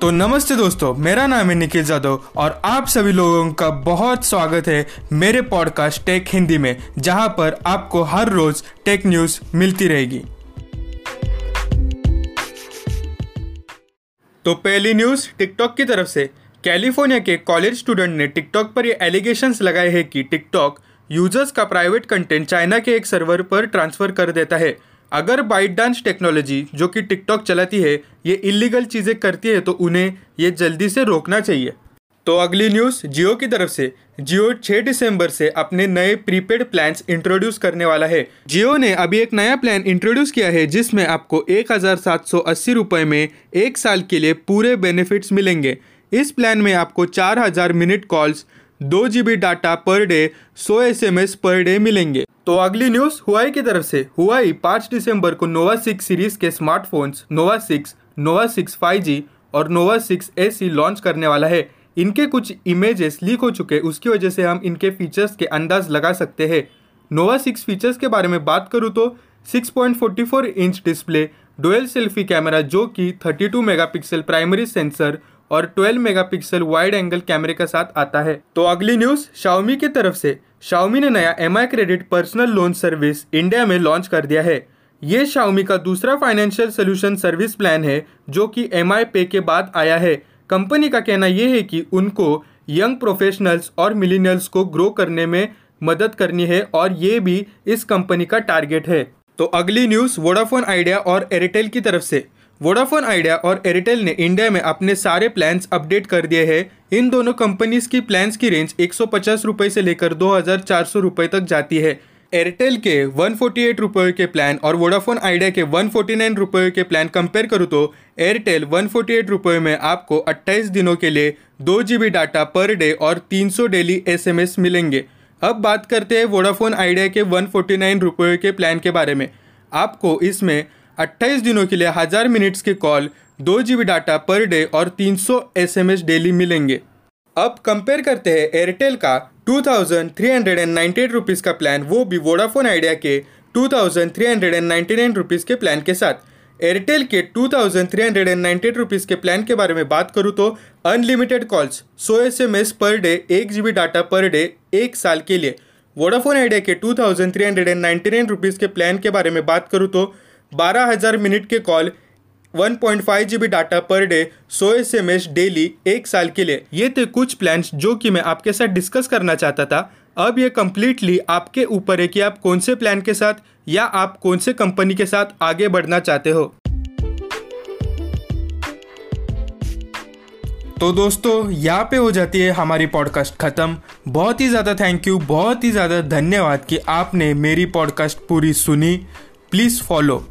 तो नमस्ते दोस्तों, मेरा नाम है निखिल जादव और आप सभी लोगों का बहुत स्वागत है मेरे पॉडकास्ट टेक हिंदी में, जहाँ पर आपको हर रोज टेक न्यूज़ मिलती रहेगी। तो पहली न्यूज़ टिकटॉक की तरफ़ से। कैलिफ़ोर्निया के कॉलेज स्टूडेंट ने टिकटॉक पर ये एलिगेशंस लगाए हैं कि टिकटॉक यूज़र्स का प्राइवेट कंटेंट चाइना के एक सर्वर पर ट्रांसफ़र कर देता है। अगर बाइट डांस टेक्नोलॉजी, जो कि टिकटॉक चलाती है, ये इलीगल चीज़ें करती है तो उन्हें ये जल्दी से रोकना चाहिए। तो अगली न्यूज़, जियो की तरफ़ से। जियो 6 दिसंबर से अपने नए प्रीपेड प्लान्स इंट्रोड्यूस करने वाला है। जियो ने अभी एक नया प्लान इंट्रोड्यूस किया है, जिसमें आपको एक हज़ार में एक साल के लिए पूरे बेनिफिट्स मिलेंगे। इस प्लान में आपको चार हज़ार मिनट कॉल्स, दो जी डाटा पर डे, सौ एस पर डे मिलेंगे। तो अगली न्यूज़ हुआई की तरफ़ से। हुआई पाँच दिसंबर को नोवा सिक्स सीरीज़ के smartphones Nova six Nova six five G और Nova six A C launch करने वाला है। इनके कुछ इमेजेस लीक हो चुके, उसकी वजह से हम इनके फीचर्स के अंदाज लगा सकते हैं। नोवा सिक्स फीचर्स के बारे में बात करूँ तो 6.44 inch display dual selfie camera जो कि 32 मेगापिक्सल प्राइमरी सेंसर और 12 मेगापिक्सल वाइड एंगल कैमरे के साथ आता है। तो अगली न्यूज़ शाओमी की तरफ़ से शाओमी ने नया M credit personal loan service India में लॉन्च कर दिया है। ये शाओमी का दूसरा फाइनेंशियल सोल्यूशन सर्विस प्लान है, जो कि एम पे के बाद आया है। कंपनी का कहना यह है कि उनको यंग प्रोफेशनल्स और मिलीनियल्स को ग्रो करने में मदद करनी है और ये भी इस कंपनी का टारगेट है। तो अगली न्यूज़ वोडाफोन आइडिया और एयरटेल की तरफ़ से। वोडाफोन आइडिया और एयरटेल ने इंडिया में अपने सारे प्लान्स अपडेट कर दिए हैं। इन दोनों कंपनीज़ की प्लान्स की रेंज एक सौ से लेकर दो हज़ार तक जाती है। एयरटेल के वन फोर्टी के प्लान और वोडाफोन आइडिया के वन फोर्टी के प्लान कंपेयर करूँ तो एयरटेल वन फोर्टी में आपको 28 दिनों के लिए दो जी डाटा पर डे और 300 डेली एसएमएस मिलेंगे। अब बात करते हैं वोडाफोन आइडिया के वन फोर्टी के प्लान के बारे में। आपको इसमें 28 दिनों के लिए हज़ार मिनट्स के कॉल दो जीबी डाटा पर डे और 300 एसएमएस डेली मिलेंगे। अब कंपेयर करते हैं एयरटेल का two thousand three hundred and ninety eight rupees का प्लान वो भी वोडाफोन आइडिया के two thousand three hundred and ninety nine rupees के प्लान के साथ। एयरटेल के two thousand three hundred and ninety eight rupees के प्लान के बारे में बात करूँ तो अनलिमिटेड कॉल्स सौ S M S per day एक G B data per day एक साल के लिए। वोडाफोन आइडिया के two thousand three hundred and ninety nine rupees के प्लान के बारे में बात करूँ तो बारह हज़ार मिनट के call 1.5 point data per day, सौ एस एम एस डेली, एक साल के लिए। ये थे कुछ प्लान्स जो कि मैं आपके साथ डिस्कस करना चाहता था। अब ये कम्प्लीटली आपके ऊपर है कि आप कौन से प्लान के साथ या आप कौन से कंपनी के साथ आगे बढ़ना चाहते हो। तो दोस्तों, यहाँ पे हो जाती है हमारी पॉडकास्ट ख़त्म। बहुत ही ज़्यादा थैंक यू बहुत ही ज़्यादा धन्यवाद कि आपने मेरी पॉडकास्ट पूरी सुनी। Please follow